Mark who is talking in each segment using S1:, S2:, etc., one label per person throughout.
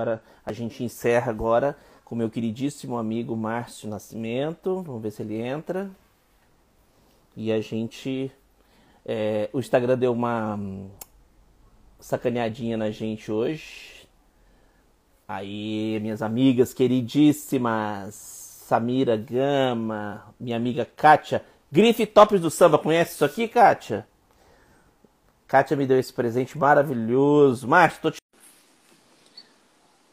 S1: Agora a gente encerra agora com meu queridíssimo amigo Márcio Nascimento. Vamos ver se ele entra. E a gente. É, o Instagram deu uma hum, sacaneadinha na gente hoje. Aí, minhas amigas queridíssimas, Samira Gama, minha amiga Kátia, Grife Tops do Samba, conhece isso aqui, Kátia? Kátia me deu esse presente maravilhoso. Márcio, tô te...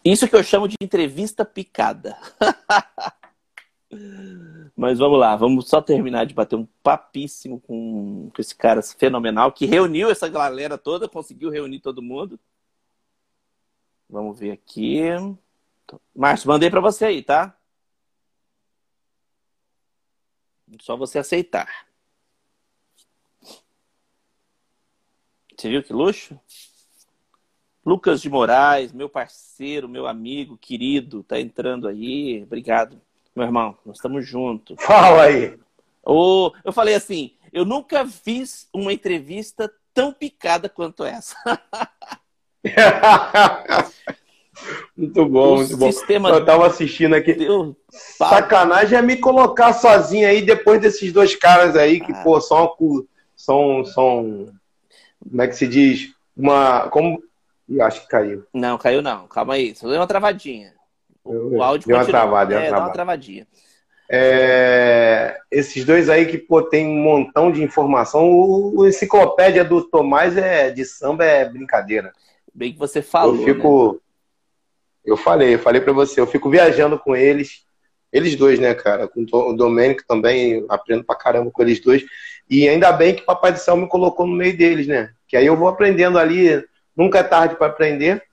S1: Isso que eu chamo de entrevista picada. Mas vamos lá, vamos só terminar de bater um papíssimo com, com esse cara fenomenal que reuniu essa galera toda, conseguiu reunir todo mundo. Vamos ver aqui. Márcio, mandei para você aí, tá? Só você aceitar. Você viu que luxo? Lucas de Moraes, meu parceiro, meu amigo, querido, tá entrando aí. Obrigado, meu irmão. Nós estamos juntos.
S2: Fala aí.
S1: Oh, eu falei assim, eu nunca fiz uma entrevista tão picada quanto essa.
S2: muito bom, o muito bom. Eu tava assistindo aqui. Deus, Sacanagem é me colocar sozinho aí depois desses dois caras aí que, ah. pô, são, são, são. Como é que se diz? Uma. Como. Ih, acho que caiu.
S1: Não, caiu não. Calma aí. Só deu uma travadinha.
S2: O, áudio deu uma travada, deu uma,
S1: é,
S2: travada.
S1: uma travadinha.
S2: É, esses dois aí que pô, tem um montão de informação. O, o enciclopédia do Tomás é de samba é brincadeira.
S1: Bem que você falou.
S2: Eu fico. Né? Eu falei, eu falei para você, eu fico viajando com eles. Eles dois, né, cara? Com o Domênico também, aprendo pra caramba com eles dois. E ainda bem que o Papai do Céu me colocou no meio deles, né? Que aí eu vou aprendendo ali. Nunca é tarde para aprender.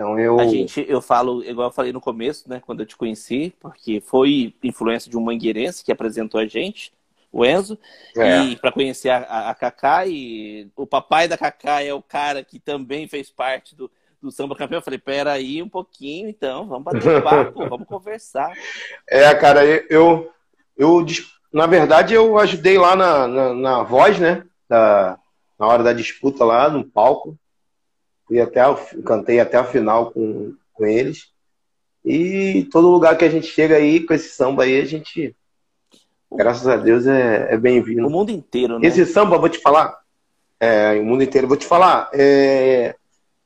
S1: Então eu. A gente, eu falo, igual eu falei no começo, né, quando eu te conheci, porque foi influência de um mangueirense que apresentou a gente, o Enzo, é. e para conhecer a, a Kaká, e o papai da Kaká é o cara que também fez parte do, do samba campeão. Eu falei, pera aí um pouquinho, então, vamos bater papo, vamos conversar.
S2: É, cara, eu, eu, na verdade, eu ajudei lá na, na, na voz, né, da, na hora da disputa lá no palco. Fui até cantei até a final com, com eles. E todo lugar que a gente chega aí com esse samba aí, a gente, graças a Deus, é, é bem-vindo.
S1: O mundo inteiro, né?
S2: Esse samba, vou te falar, é, o mundo inteiro, vou te falar, é,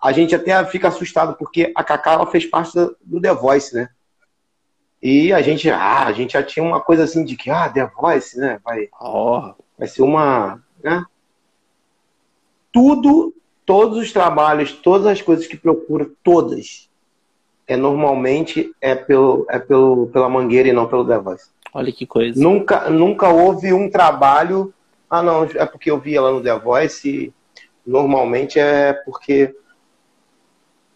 S2: a gente até fica assustado, porque a Cacá ela fez parte do The Voice, né? E a gente, ah, a gente já tinha uma coisa assim de que, ah, The Voice, né? Vai, oh. vai ser uma. Né? Tudo todos os trabalhos, todas as coisas que procura, todas, é normalmente é pelo é pelo pela Mangueira e não pelo The Voice.
S1: Olha que coisa.
S2: Nunca nunca houve um trabalho, ah não, é porque eu vi ela no The Voice, e normalmente é porque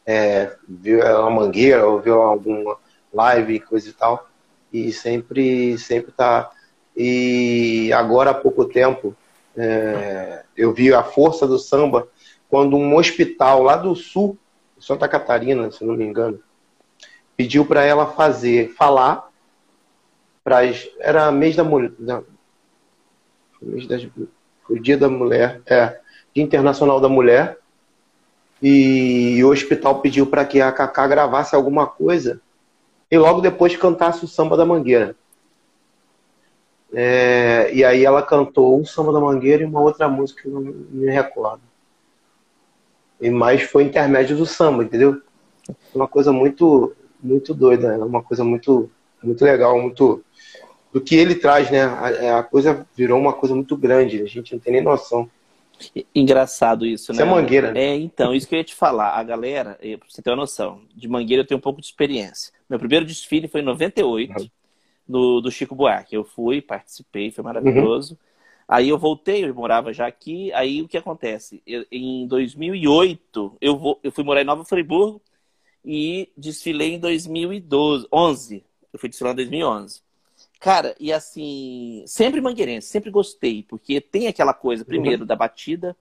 S2: é, viu ela Mangueira ou viu alguma live coisa e tal, e sempre sempre tá e agora há pouco tempo é, eu vi a força do samba quando um hospital lá do sul, Santa Catarina, se não me engano, pediu para ela fazer, falar, para era mês da mulher, foi o dia da mulher, é, dia internacional da mulher, e o hospital pediu para que a Cacá gravasse alguma coisa e logo depois cantasse o samba da mangueira. É, e aí ela cantou o samba da mangueira e uma outra música que eu não me recordo e mais foi intermédio do samba, entendeu? Uma coisa muito, muito doida, né? uma coisa muito, muito legal, muito do que ele traz, né? A, é, a, coisa virou uma coisa muito grande, a gente não tem nem noção.
S1: Engraçado isso,
S2: isso né?
S1: Isso
S2: é mangueira. Né?
S1: É, então, isso que eu ia te falar. A galera, pra você ter uma noção, de mangueira eu tenho um pouco de experiência. Meu primeiro desfile foi em 98, uhum. No, do Chico Buarque. Eu fui, participei, foi maravilhoso. Uhum. Aí eu voltei, eu morava já aqui. Aí o que acontece? Eu, em 2008, eu, vou, eu fui morar em Nova Friburgo e desfilei em 2012, 11. Eu fui desfilar em 2011. Cara, e assim, sempre mangueirense, sempre gostei, porque tem aquela coisa, primeiro, uhum. da batida,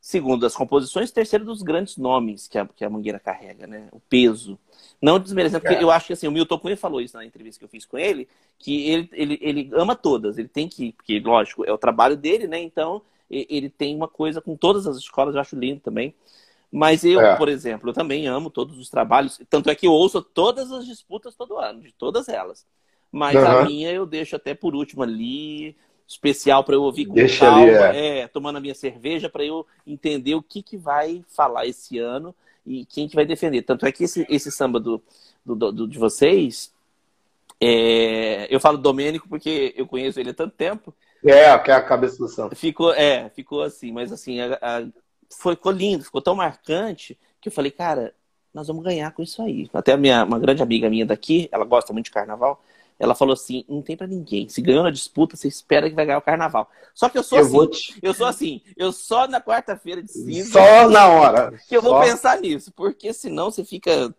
S1: segundo, das composições, terceiro, dos grandes nomes que a, que a mangueira carrega, né? O peso. Não desmerecendo, porque é. eu acho que assim, o Milton Cunha falou isso na entrevista que eu fiz com ele, que ele, ele, ele ama todas, ele tem que, porque, lógico, é o trabalho dele, né? Então, ele tem uma coisa com todas as escolas, eu acho lindo também. Mas eu, é. por exemplo, eu também amo todos os trabalhos. Tanto é que eu ouço todas as disputas todo ano, de todas elas. Mas uhum. a minha eu deixo até por último ali, especial para eu ouvir com Deixa calma, ali, é. é. tomando a minha cerveja para eu entender o que, que vai falar esse ano e quem que vai defender. Tanto é que esse, esse samba do, do, do de vocês, é, eu falo Domênico porque eu conheço ele há tanto tempo.
S2: É, que é a cabeça do samba.
S1: Ficou, é, ficou assim, mas assim, a, a, foi, ficou lindo, ficou tão marcante que eu falei, cara, nós vamos ganhar com isso aí. Até minha, uma grande amiga minha daqui, ela gosta muito de carnaval, ela falou assim: não tem para ninguém. Se ganhou na disputa, você espera que vai ganhar o carnaval. Só que eu sou eu assim. Te... Eu sou assim. Eu só na quarta-feira de cinza.
S2: Só na hora.
S1: Que eu vou só... pensar nisso. Porque senão você fica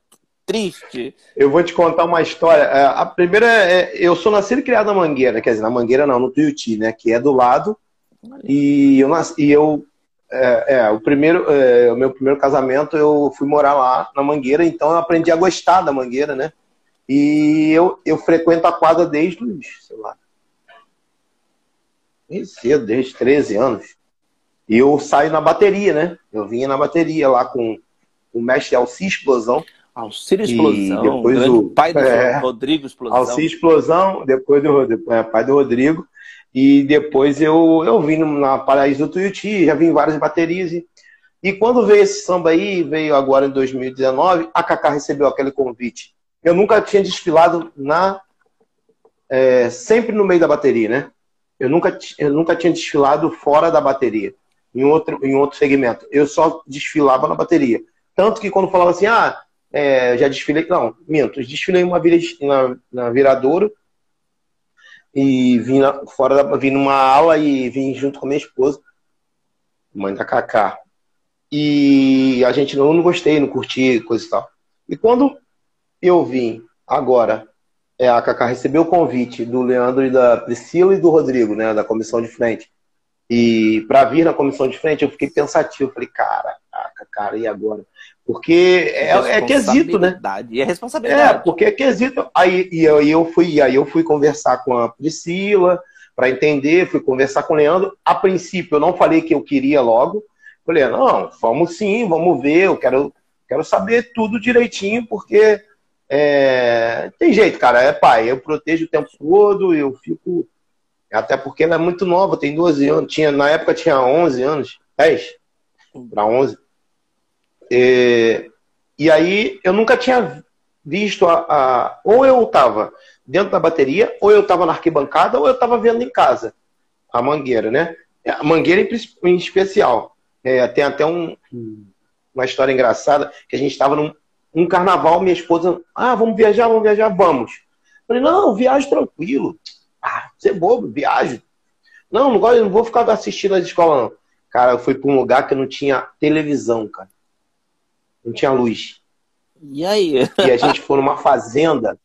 S1: triste.
S2: Eu vou te contar uma história. É, a primeira é. Eu sou nascido e criado na Mangueira. Quer dizer, na Mangueira não, no Tuiuti, né? Que é do lado. E eu, nasci, e eu é, é, o primeiro, é, o meu primeiro casamento eu fui morar lá na Mangueira, então eu aprendi a gostar da Mangueira, né? E eu, eu frequento a quadra desde os, sei lá, cedo, desde 13 anos. E eu saio na bateria, né? Eu vinha na bateria lá com o mestre Alci Explosão.
S1: Alci Explosão, depois o pai do é, Rodrigo Explosão.
S2: Alci Explosão, depois do é, pai do Rodrigo. E depois eu, eu vim na Paraíso do Tuiuti, já vim em várias baterias. E, e quando veio esse samba aí, veio agora em 2019, a Cacá recebeu aquele convite eu nunca tinha desfilado na é, sempre no meio da bateria, né? Eu nunca, eu nunca tinha desfilado fora da bateria, em outro, em outro segmento. Eu só desfilava na bateria. Tanto que quando falava assim, ah, é, já desfilei. Não, minto, desfilei uma vira, na, na viradouro e vim na, fora da, vim numa aula e vim junto com minha esposa, mãe da Cacá. E a gente não, não gostei, não curti, coisa e tal. E quando eu vim agora, é, a Cacá recebeu o convite do Leandro e da Priscila e do Rodrigo, né, da comissão de frente. E para vir na comissão de frente, eu fiquei pensativo. Falei, cara, cara, e agora? Porque é, é quesito, né?
S1: E é responsabilidade.
S2: É, porque é quesito. Aí, e aí eu fui, aí eu fui conversar com a Priscila para entender, fui conversar com o Leandro. A princípio, eu não falei que eu queria logo. Falei, não, vamos sim, vamos ver, eu quero, quero saber tudo direitinho, porque é, tem jeito, cara, é pai. Eu protejo o tempo todo, eu fico. Até porque ela é muito nova, tem 12 anos. Tinha, na época tinha 11 anos, 10 para 11. E, e aí eu nunca tinha visto a, a, Ou eu estava dentro da bateria, ou eu estava na arquibancada, ou eu estava vendo em casa a mangueira, né? A mangueira em, em especial. É, tem até um, uma história engraçada que a gente estava num, um carnaval, minha esposa, ah, vamos viajar, vamos viajar, vamos. falei, não, viajo tranquilo. Ah, você é bobo, viajo. Não, não, gosto, não vou ficar assistindo as escolas, não. Cara, eu fui para um lugar que não tinha televisão, cara. Não tinha luz.
S1: E aí?
S2: E a gente foi numa fazenda.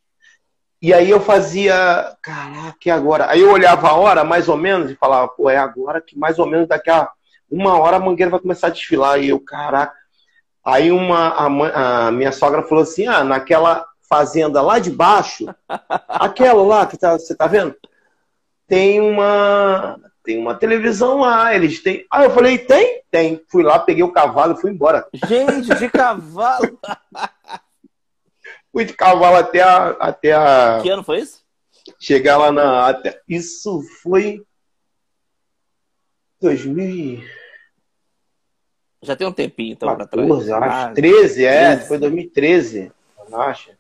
S2: E aí eu fazia, caraca, e agora? Aí eu olhava a hora, mais ou menos, e falava, pô, é agora que mais ou menos daqui a uma hora a mangueira vai começar a desfilar. E eu, caraca. Aí uma, a, a, minha sogra falou assim: ah, naquela fazenda lá de baixo, aquela lá que tá, você tá vendo? Tem uma tem uma televisão lá, eles têm. Aí eu falei, tem? Tem. Fui lá, peguei o cavalo e fui embora.
S1: Gente, de cavalo!
S2: fui de cavalo até a, até a.
S1: Que ano foi isso?
S2: Chegar lá na. Até... Isso foi. 2000.
S1: Já tem um tempinho, então,
S2: para trás. Acho, ah, 13, é, 13. foi 2013, acho.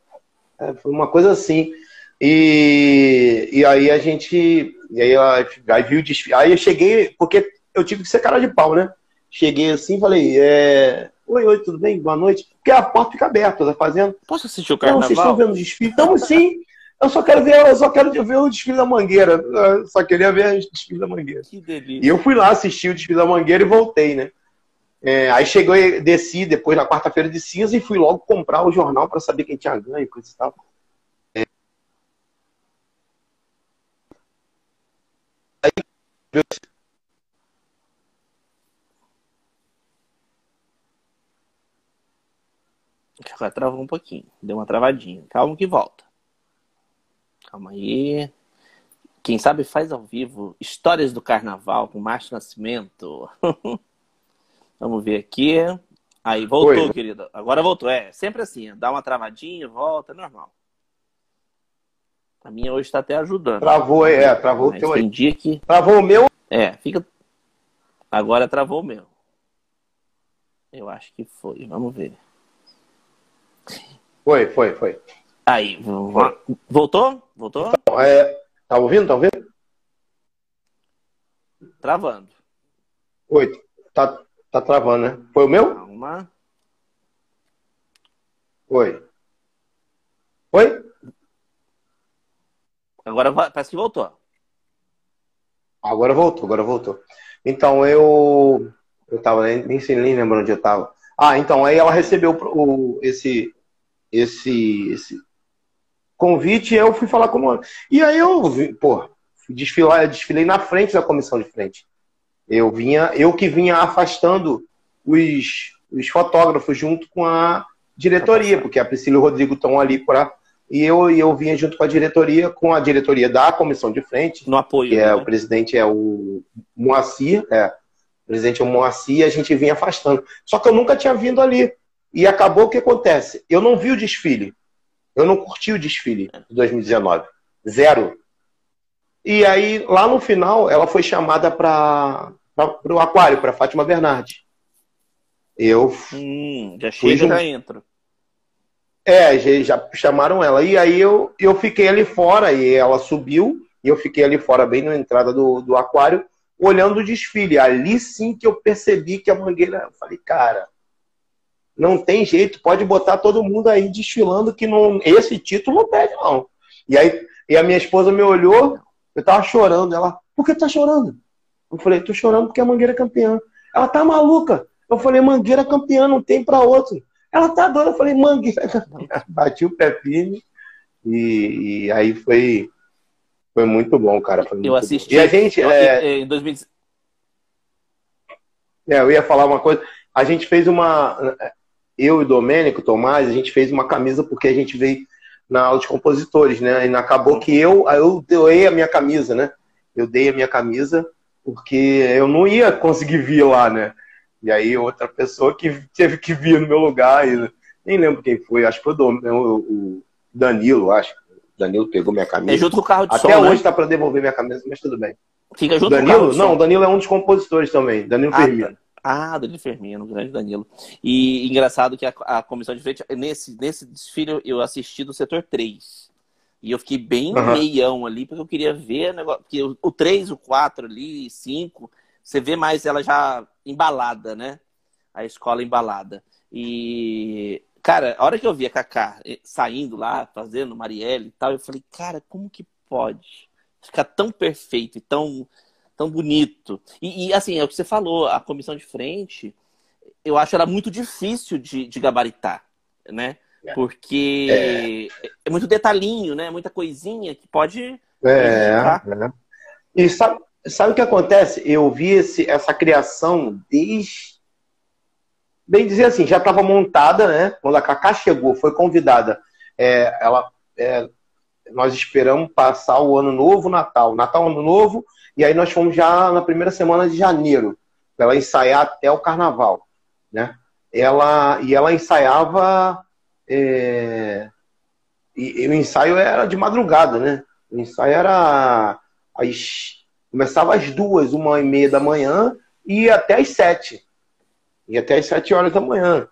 S2: É, foi uma coisa assim. E, e aí a gente. E aí, aí viu o desfile. Aí eu cheguei, porque eu tive que ser cara de pau, né? Cheguei assim falei, é... Oi, oi, tudo bem? Boa noite. Porque a porta fica aberta, tá fazendo?
S1: Posso assistir o carnaval?
S2: Não, vocês estão vendo o desfile? Então, sim. Eu só quero ver, eu só quero ver o desfile da Mangueira. Eu só queria ver o desfile da Mangueira.
S1: Que delícia.
S2: E eu fui lá assistir o desfile da Mangueira e voltei, né? É, aí chegou, desci depois na quarta-feira de cinza e fui logo comprar o jornal para saber quem tinha ganho, coisa e tal. É. Aí,
S1: Agora travou um pouquinho. Deu uma travadinha. Calma que volta. Calma aí. Quem sabe faz ao vivo histórias do carnaval com Márcio Nascimento. Vamos ver aqui. Aí, voltou, Oi. querido. Agora voltou. É, sempre assim, dá uma travadinha, volta, é normal. A minha hoje está até ajudando.
S2: Travou, é, travou
S1: Mas o teu aí. Tem dia que...
S2: Travou o meu?
S1: É, fica. Agora travou o meu. Eu acho que foi. Vamos ver.
S2: Foi, foi, foi.
S1: Aí, voltou? Voltou?
S2: Então, é... Tá ouvindo? Tá ouvindo?
S1: Travando.
S2: Oi, tá, tá travando, né? Foi o meu?
S1: Calma.
S2: Oi. Oi?
S1: Agora parece que voltou.
S2: Agora voltou, agora voltou. Então eu. Eu tava nem, nem sei nem lembro onde eu tava. Ah, então aí ela recebeu o, esse, esse, esse convite e eu fui falar com ela. E aí eu, pô, desfilar, desfilei na frente da comissão de frente. Eu vinha, eu que vinha afastando os, os fotógrafos junto com a diretoria, porque a Priscila e o Rodrigo estão ali para e eu, eu vinha junto com a diretoria, com a diretoria da comissão de frente.
S1: No apoio.
S2: Que é, né? o presidente é o Moacir, é. O presidente é o Moacir e a gente vinha afastando. Só que eu nunca tinha vindo ali. E acabou o que acontece? Eu não vi o desfile. Eu não curti o desfile de 2019. Zero. E aí, lá no final, ela foi chamada para o aquário, para Fátima Bernardi. Eu.
S1: Hum, já chega, já entro.
S2: É, já chamaram ela. E aí eu, eu fiquei ali fora, e ela subiu, e eu fiquei ali fora, bem na entrada do, do aquário, olhando o desfile. Ali sim que eu percebi que a mangueira. Eu falei, cara, não tem jeito, pode botar todo mundo aí desfilando que não, esse título não pede, não. E aí e a minha esposa me olhou, eu tava chorando. Ela, por que tá chorando? Eu falei, tô chorando porque a mangueira é campeã. Ela tá maluca. Eu falei, mangueira campeã, não tem para outro. Ela tá doida. Eu falei, mangueira. Bati o pé firme. E, e, aí foi, foi muito bom, cara. Muito
S1: eu assisti.
S2: Bom. E a gente.
S1: Eu, é... Em 2016.
S2: É, eu ia falar uma coisa. A gente fez uma. Eu e o Domênico, Tomás, a gente fez uma camisa porque a gente veio na aula de compositores, né? E acabou que eu, eu doei a minha camisa, né? Eu dei a minha camisa porque eu não ia conseguir vir lá, né? E aí outra pessoa que teve que vir no meu lugar, e nem lembro quem foi, acho que foi o Danilo, acho. Danilo pegou minha camisa. É
S1: junto com o carro de
S2: Até
S1: som,
S2: hoje
S1: né?
S2: tá para devolver minha camisa, mas tudo bem.
S1: Fica junto
S2: Danilo?
S1: com o carro de
S2: Não,
S1: som.
S2: o Danilo é um dos compositores também. Danilo
S1: ah,
S2: Firmino.
S1: Tá. Ah, Danilo Firmino, grande Danilo. E engraçado que a, a, comissão de frente, nesse, nesse desfile eu assisti do setor 3. E eu fiquei bem uhum. meião ali, porque eu queria ver negócio, porque o, o 3, o 4 ali, 5, você vê mais ela já embalada, né? A escola embalada. E, cara, a hora que eu vi a Kaká saindo lá, fazendo Marielle e tal, eu falei, cara, como que pode ficar tão perfeito e tão, tão bonito? E, e assim, é o que você falou, a comissão de frente, eu acho ela muito difícil de, de gabaritar, né? É. Porque é. é. muito detalhinho, né? Muita coisinha que pode.
S2: É. é. E sabe, Sabe o que acontece? Eu vi esse, essa criação desde. Bem dizer assim, já estava montada, né? Quando a Cacá chegou, foi convidada. É, ela, é, nós esperamos passar o ano novo, Natal. Natal, Ano Novo, e aí nós fomos já na primeira semana de janeiro, para ela ensaiar até o carnaval. Né? Ela, e ela ensaiava. É, e, e o ensaio era de madrugada, né? O ensaio era às Começava às duas, uma e meia da manhã e até às sete. Ia até às sete horas da manhã.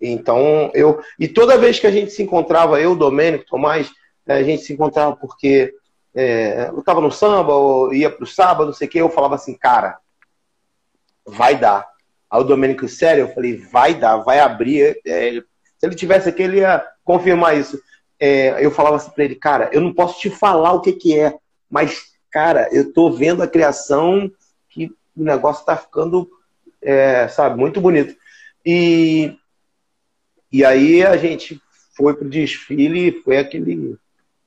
S2: Então, eu. E toda vez que a gente se encontrava, eu, Domênico, Tomás, a gente se encontrava porque é, eu estava no samba, ou ia para o sábado, não sei o quê, eu falava assim, cara, vai dar. Aí o Domênico, sério, eu falei, vai dar, vai abrir. É, se ele tivesse aqui, ele ia confirmar isso. É, eu falava assim para ele, cara, eu não posso te falar o que, que é, mas cara, eu tô vendo a criação que o negócio tá ficando, é, sabe, muito bonito. E, e aí a gente foi pro desfile, foi aquele.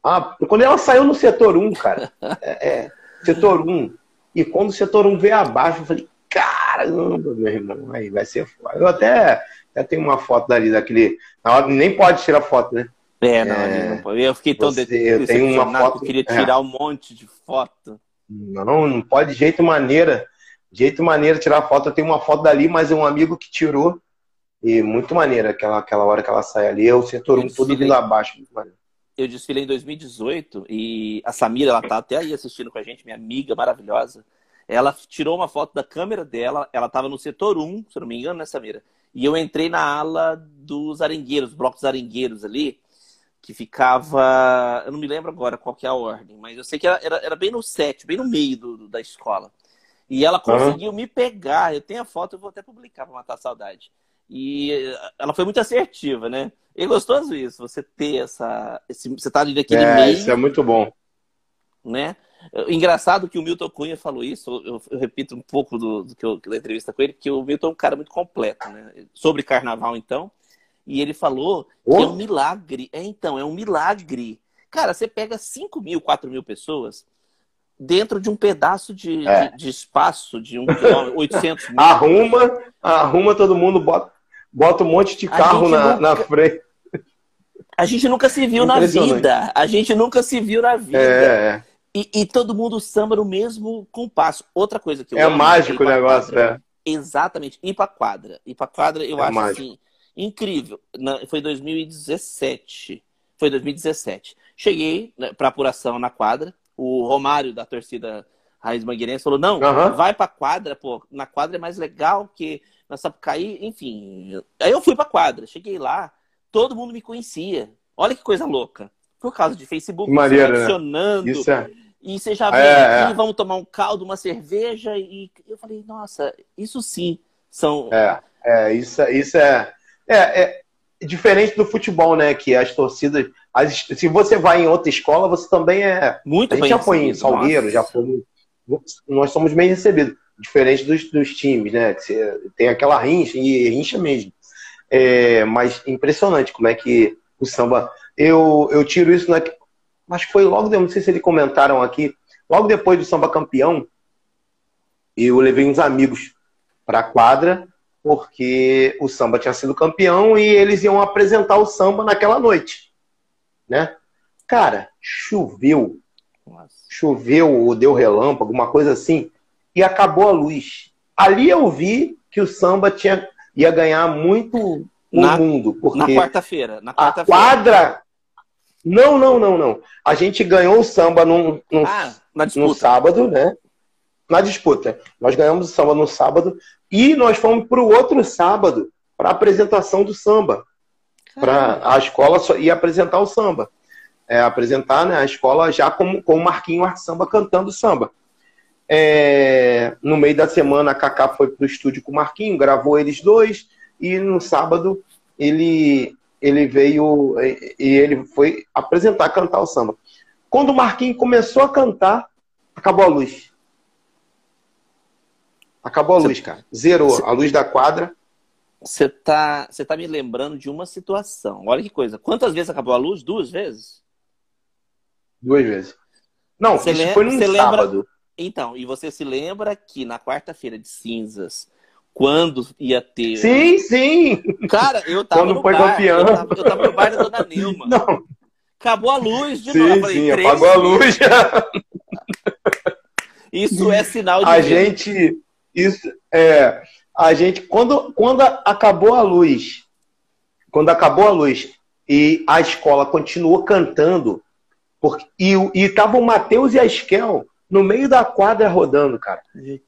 S2: Ah, quando ela saiu no setor 1, cara, é, é, setor 1, e quando o setor 1 veio abaixo, eu falei, caramba, meu irmão, aí vai ser foda. Eu até, até tenho uma foto dali, daquele. Na hora, nem pode tirar foto, né?
S1: É, não, é, não Eu fiquei tão
S2: você, eu tenho uma foto,
S1: eu queria é. tirar um monte de foto.
S2: Não, não pode de jeito maneira. De jeito maneira tirar foto. Eu tenho uma foto dali, mas é um amigo que tirou. E muito maneira aquela, aquela hora que ela sai ali, é o setor 1 todo vindo abaixo.
S1: Eu desfilei em 2018 e a Samira, ela tá até aí assistindo com a gente, minha amiga maravilhosa. Ela tirou uma foto da câmera dela, ela estava no setor 1, se não me engano, né, Samira? E eu entrei na ala dos arengueiros, blocos arengueiros ali, que ficava. Eu não me lembro agora qual que é a ordem, mas eu sei que era, era, era bem no set, bem no meio do, da escola. E ela conseguiu uhum. me pegar. Eu tenho a foto, eu vou até publicar para matar a saudade. E ela foi muito assertiva, né? E gostoso isso, você ter essa. Esse, você tá ali naquele
S2: é,
S1: meio.
S2: Isso é muito bom.
S1: Né? Engraçado que o Milton Cunha falou isso, eu, eu repito um pouco do, do, que eu, da entrevista com ele, porque o Milton é um cara muito completo, né? Sobre carnaval, então. E ele falou oh. que é um milagre. É, então, é um milagre. Cara, você pega 5 mil, 4 mil pessoas dentro de um pedaço de, é. de, de, espaço de um quilômetro, 800 mil.
S2: Arruma, arruma todo mundo, bota, bota um monte de carro na, nunca... na frente.
S1: A gente nunca se viu na vida. A gente nunca se viu na vida. É. E, e, todo mundo samba no mesmo compasso. Outra coisa que eu
S2: É mágico o negócio, quadra.
S1: é. Exatamente. Ir pra quadra. Ir pra quadra, eu é acho mágico. assim, incrível. Na, foi 2017. Foi 2017. Cheguei né, pra apuração na quadra. O Romário, da torcida Raiz Mangueirense, falou: não, uhum. vai pra quadra, pô. Na quadra é mais legal que na Sapucaí, enfim. Aí eu fui pra quadra. Cheguei lá, todo mundo me conhecia. Olha que coisa louca. Por causa de Facebook,
S2: Maneiro,
S1: né? adicionando.
S2: Né? Isso é
S1: e você já vem é, aqui, é. vamos tomar um caldo, uma cerveja. E eu falei, nossa, isso sim são.
S2: É, é isso, isso é, é, é diferente do futebol, né? Que as torcidas. As, se você vai em outra escola, você também é.
S1: Muito
S2: A gente já foi em Salgueiro, já foi. Nós somos bem recebidos. Diferente dos, dos times, né? Que você tem aquela rincha, e rincha mesmo. É, mas impressionante como é que o samba. Eu, eu tiro isso na, mas foi logo, não sei se eles comentaram aqui, logo depois do samba campeão, eu levei uns amigos para a quadra, porque o samba tinha sido campeão e eles iam apresentar o samba naquela noite, né? Cara, choveu, Nossa. choveu ou deu relâmpago, alguma coisa assim, e acabou a luz. Ali eu vi que o samba tinha, ia ganhar muito o na, mundo, porque
S1: na quarta-feira, na quarta
S2: a quadra não, não, não, não. A gente ganhou o samba num, num, ah, no sábado, né? Na disputa. Nós ganhamos o samba no sábado e nós fomos para o outro sábado para apresentação do samba. Para a escola ir apresentar o samba. É, apresentar né, a escola já com, com o Marquinho Arte Samba cantando samba. É, no meio da semana, a Cacá foi para o estúdio com o Marquinho, gravou eles dois, e no sábado ele ele veio e ele foi apresentar, cantar o samba. Quando o Marquinhos começou a cantar, acabou a luz. Acabou a luz, cara. Zerou a luz da quadra.
S1: Você tá, tá me lembrando de uma situação. Olha que coisa. Quantas vezes acabou a luz? Duas vezes?
S2: Duas vezes. Não, você isso foi num sábado. Lembra...
S1: Então, e você se lembra que na quarta-feira de cinzas quando ia ter.
S2: Sim, sim!
S1: Cara, eu tava
S2: quando
S1: no
S2: foi
S1: bar.
S2: campeão.
S1: Eu tava, eu tava no bar da Dona Nilma. Não. Acabou a luz de
S2: sim,
S1: novo.
S2: Falei, sim, apagou a luz.
S1: Isso é sinal de.
S2: A vida. gente. Isso é. A gente, quando, quando acabou a luz, quando acabou a luz e a escola continuou cantando, porque, e, e tava o Matheus e a Esquel no meio da quadra rodando, cara.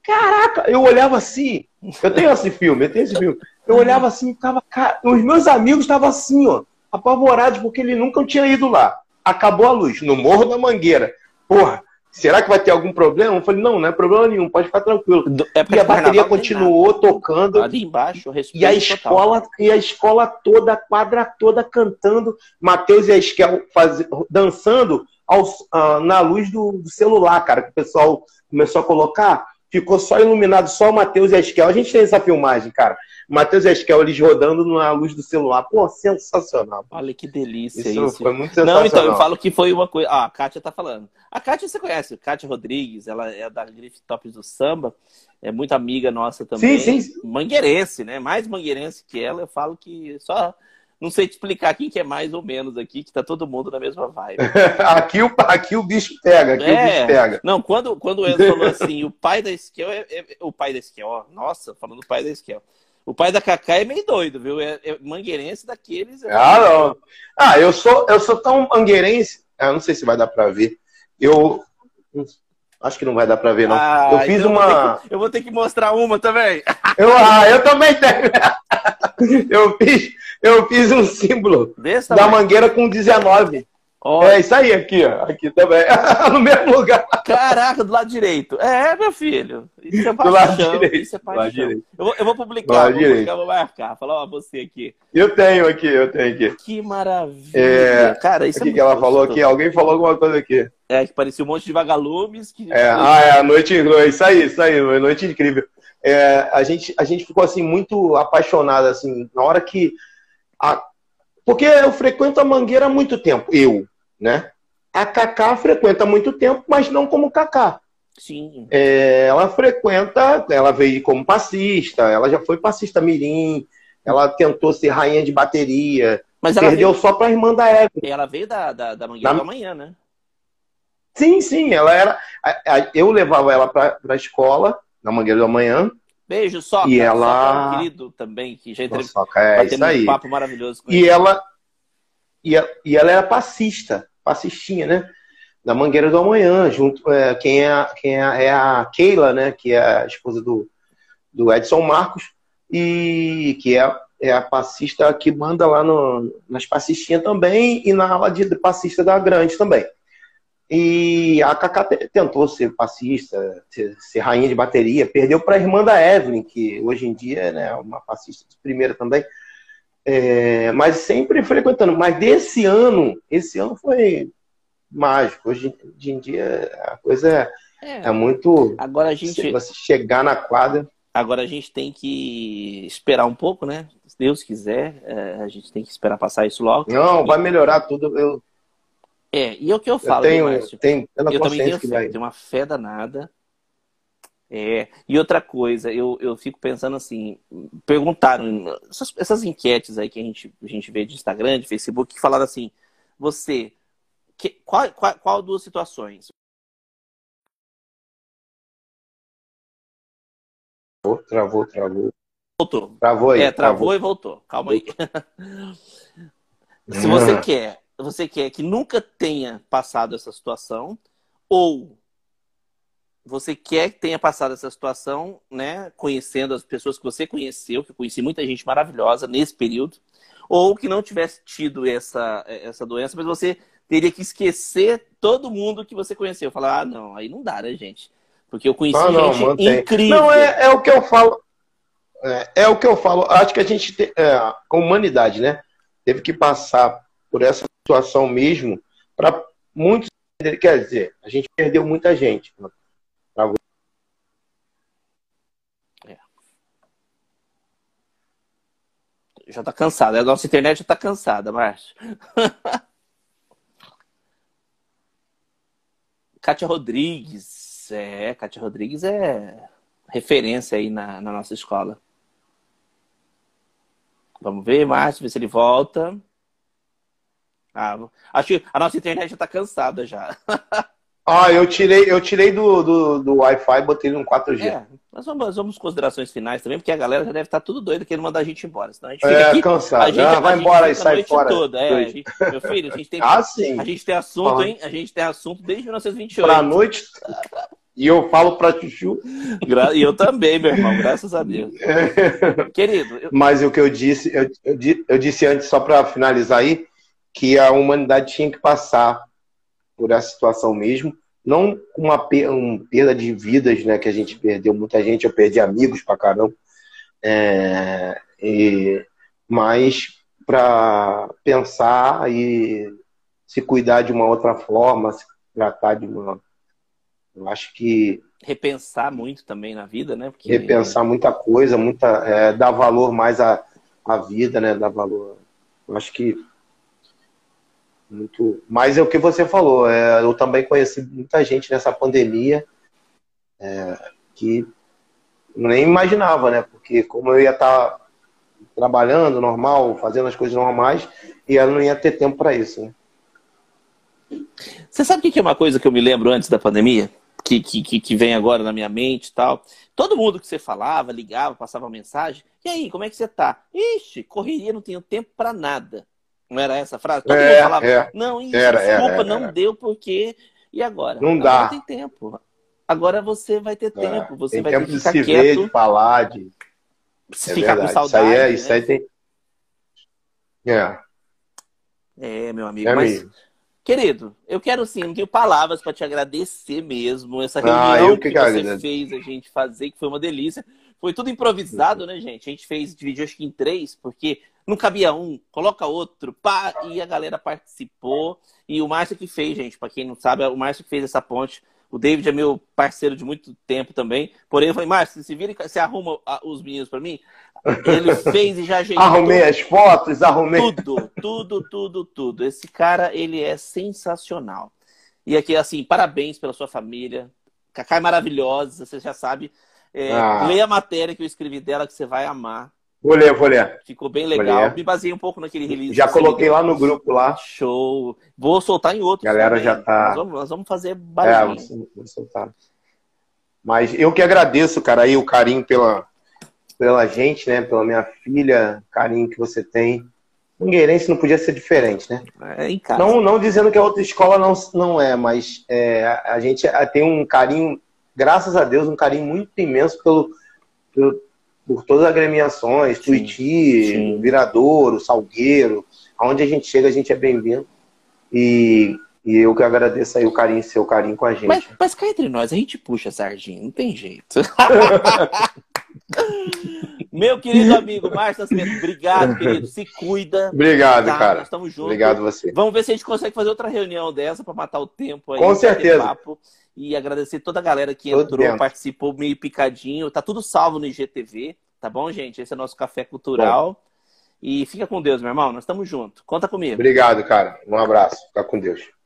S2: Caraca, eu olhava assim. Eu tenho esse filme, eu tenho esse filme. Eu olhava assim, tava, cara, os meus amigos estavam assim, ó, apavorados, porque ele nunca tinha ido lá. Acabou a luz, no Morro da Mangueira. Porra, será que vai ter algum problema? Eu falei, não, não é problema nenhum, pode ficar tranquilo. É e a bateria continuou tocando.
S1: Ali embaixo,
S2: e a escola total. e a escola toda, a quadra toda cantando, Matheus e a Esquel faz, dançando ao, uh, na luz do, do, celular, cara, que o pessoal começou a colocar. Ficou só iluminado, só o Matheus e a Esquel. A gente tem essa filmagem, cara. Matheus e a Esquel, eles rodando na luz do celular. Pô, sensacional.
S1: Olha que delícia
S2: isso. isso. Foi muito sensacional.
S1: Não, então, eu falo que foi uma coisa... Ah, a Kátia tá falando. A Kátia você conhece, Kátia Rodrigues, ela é da Grife Tops do Samba. É muito amiga nossa também.
S2: Sim, sim.
S1: Mangueirense, né? Mais mangueirense que ela, eu falo que só não sei te explicar quem que é mais ou menos aqui, que tá todo mundo na mesma vibe.
S2: aqui, o, aqui o bicho pega, aqui é, o bicho pega.
S1: Não, quando, quando o Enzo falou assim, o pai da Esquel é, é, o pai da Esquel, ó, nossa, falando do pai da Esquel. O pai da Cacá é meio doido, viu? É, é mangueirense daqueles. É
S2: ah, não. Ah, eu sou, eu sou tão mangueirense. Ah, não sei se vai dar pra ver. Eu. Acho que não vai dar pra ver, não. Ah, eu fiz então uma.
S1: Eu vou, que, eu vou, ter que mostrar uma também.
S2: Eu, ah, eu também tenho. eu, fiz, eu fiz um símbolo Desse da tamanho. mangueira com 19. É isso aí, aqui, ó. Aqui também. no mesmo lugar.
S1: Caraca, do lado direito. É, meu filho. Isso é paixão. Do lado direito. Isso é paixão. Eu vou, eu vou publicar, vou publicar, vou marcar. Falar, ó, você aqui.
S2: Eu tenho aqui, eu tenho aqui.
S1: Que maravilha.
S2: É... Cara, isso é que ela falou aqui? Alguém falou alguma coisa aqui.
S1: É, que parecia um monte de vagalumes. Que...
S2: É, ah, é, a noite, isso aí, isso aí, noite incrível. É, a, gente, a gente ficou, assim, muito apaixonado, assim, na hora que... A... Porque eu frequento a Mangueira há muito tempo, eu, né? A Cacá frequenta há muito tempo, mas não como Cacá.
S1: Sim.
S2: É, ela frequenta, ela veio como passista, ela já foi passista mirim, ela tentou ser rainha de bateria, mas perdeu veio... só para a irmã da Eva.
S1: Ela veio da, da, da Mangueira da... da Manhã, né?
S2: Sim, sim, ela era. Eu levava ela para a escola, na Mangueira da Manhã.
S1: Beijo, só.
S2: E ela.
S1: Um querido também, que já
S2: entrevistou. É, isso aí.
S1: um papo maravilhoso
S2: e ele. ela e, e ela era passista, passistinha, né? Da Mangueira do Amanhã, junto é, quem, é, quem é, é, a Keila, né? Que é a esposa do, do Edson Marcos, e que é, é a passista que manda lá no, nas passistinhas também e na aula de passista da Grande também. E a Cacá tentou ser passista, ser, ser, rainha de bateria, perdeu para a irmã da Evelyn, que hoje em dia é né, uma passista de primeira também. É, mas sempre frequentando. Mas desse ano, esse ano foi mágico. Hoje, hoje em dia a coisa é, é, muito.
S1: Agora a gente.
S2: Você chegar na quadra.
S1: Agora a gente tem que esperar um pouco, né? Se Deus quiser, é, a gente tem que esperar passar isso logo.
S2: Não, vai melhorar tudo. Eu...
S1: É, e é o que eu falo,
S2: eu tenho, Márcio, tenho,
S1: eu também tenho fé, tenho uma fé danada é, e outra coisa, eu, eu fico pensando assim, perguntaram, essas, essas enquetes aí que a gente, a gente vê de Instagram, de Facebook, que falaram assim, você, que, qual, qual, qual duas situações?
S2: Travou, travou.
S1: Voltou.
S2: Travou aí.
S1: É, travou, travou. e voltou. Calma aí. Se você quer, você quer que nunca tenha passado essa situação, ou você quer que tenha passado essa situação, né? Conhecendo as pessoas que você conheceu, que eu conheci muita gente maravilhosa nesse período, ou que não tivesse tido essa, essa doença, mas você teria que esquecer todo mundo que você conheceu. Falar, ah, não, aí não dá, né, gente? Porque eu conheci ah, não, gente mantém. incrível.
S2: Não, é, é o que eu falo. É, é, o que eu falo. Acho que a gente, te, é, a humanidade, né? Teve que passar por essa situação mesmo para muitos. Quer dizer, a gente perdeu muita gente.
S1: Já tá cansada. A nossa internet já tá cansada, Márcio. Kátia Rodrigues. É, Kátia Rodrigues é referência aí na, na nossa escola. Vamos ver, Márcio, ver se ele volta. Ah, acho que a nossa internet já tá cansada já.
S2: Ah, eu tirei, eu tirei do, do, do Wi-Fi e botei no 4G.
S1: É, nós vamos, vamos considerações finais também, porque a galera já deve estar tudo doida querendo mandar a gente embora. Senão a gente
S2: fica é, aqui, cansado. A gente, ah, vai embora e sai fora. Toda.
S1: É, gente, meu filho, a gente tem,
S2: ah, sim.
S1: a gente tem assunto, hein? A gente tem assunto desde 1928.
S2: Pra noite. E eu falo pra Chuchu.
S1: E eu também, meu irmão, graças a Deus. É. Querido.
S2: Eu... Mas o que eu disse, eu, eu, eu disse antes, só para finalizar aí, que a humanidade tinha que passar por essa situação mesmo. Não uma perda de vidas, né? Que a gente perdeu muita gente, eu perdi amigos pra caramba. É, e, mas para pensar e se cuidar de uma outra forma, se tratar de uma. Eu acho que.
S1: Repensar muito também na vida, né?
S2: Porque... Repensar muita coisa, muita, é, dar valor mais à, à vida, né? Dar valor. Eu acho que muito. Mas é o que você falou. É, eu também conheci muita gente nessa pandemia é, que nem imaginava, né? Porque como eu ia estar tá trabalhando normal, fazendo as coisas normais, e eu não ia ter tempo para isso, né?
S1: Você sabe o que é uma coisa que eu me lembro antes da pandemia? que, que, que vem agora na minha mente e tal. Todo mundo que você falava, ligava, passava mensagem. E aí, como é que você tá? Ixi, correria, não tenho tempo para nada. Não era essa a frase? Todo
S2: é,
S1: mundo falava,
S2: é.
S1: não, isso,
S2: era,
S1: desculpa,
S2: era,
S1: não deu porque. E agora?
S2: Não
S1: agora
S2: dá.
S1: tem tempo. Agora você vai ter
S2: É,
S1: tempo. Você
S2: tem
S1: vai
S2: tempo
S1: ter que
S2: de
S1: ficar
S2: se
S1: quieto.
S2: ver, de falar, de.
S1: Se
S2: É
S1: ficar
S2: verdade.
S1: com saudade.
S2: Isso aí, é,
S1: né?
S2: isso aí tem. É,
S1: É, meu amigo.
S2: é
S1: Mas, querido, eu quero sim, não tenho palavras para te agradecer mesmo. Essa
S2: Ah,
S1: reunião
S2: eu
S1: que,
S2: que
S1: você fez a gente fazer, que foi uma delícia. Foi tudo improvisado, né, gente? A gente fez, dividiu acho que em três, porque não cabia um, coloca outro, pá, e a galera participou. E o Márcio que fez, gente, para quem não sabe, é o Márcio que fez essa ponte. O David é meu parceiro de muito tempo também. Porém, eu falei, Márcio, se vira e você arruma os meninos para mim. Ele fez e já ajeitou
S2: Arrumei as fotos, arrumei.
S1: tudo, tudo, tudo, tudo. Esse cara, ele é sensacional. E aqui, assim, parabéns pela sua família. Cacá é maravilhosa, você já sabe. É,
S2: Ah.
S1: Leia a matéria que eu escrevi dela, que você vai amar.
S2: Vou ler, vou ler.
S1: Ficou bem legal. Me baseei um pouco naquele release.
S2: Já coloquei lá no grupo lá.
S1: Show. Vou soltar em outros.
S2: Galera
S1: também.
S2: já tá-
S1: Nós vamos, nós vamos fazer
S2: É,
S1: barulho.
S2: vou, vou soltar. Mas eu que agradeço, cara, aí o carinho pela, pela gente, né? Pela minha filha, carinho que você tem. Mangueirense não podia ser diferente, né?
S1: É.
S2: Não, não dizendo que a outra escola não, não é, mas é, a a gente tem um carinho, graças a Deus, um carinho muito imenso pelo, pelo- por todas as agremiações,
S1: sim.
S2: Viradouro, Salgueiro. Aonde a gente chega, a gente é bem-vindo. E, e eu que agradeço aí o carinho, seu carinho com a gente.
S1: Mas, mas cá entre nós, a gente puxa sardinha, não tem jeito. Meu querido amigo Márcio Nascimento, obrigado, querido. Se cuida.
S2: Obrigado,
S1: tá?
S2: cara.
S1: Nós estamos juntos.
S2: Obrigado você.
S1: Vamos ver se a gente consegue fazer outra reunião dessa para matar o tempo aí.
S2: Com certeza.
S1: papo. E agradecer toda a galera que
S2: Tô
S1: entrou, participou meio picadinho. Tá tudo salvo no IGTV, tá bom, gente? Esse é nosso café cultural. E fica com Deus, meu irmão. Nós estamos juntos. Conta comigo.
S2: Obrigado, cara. Um abraço. Fica com Deus.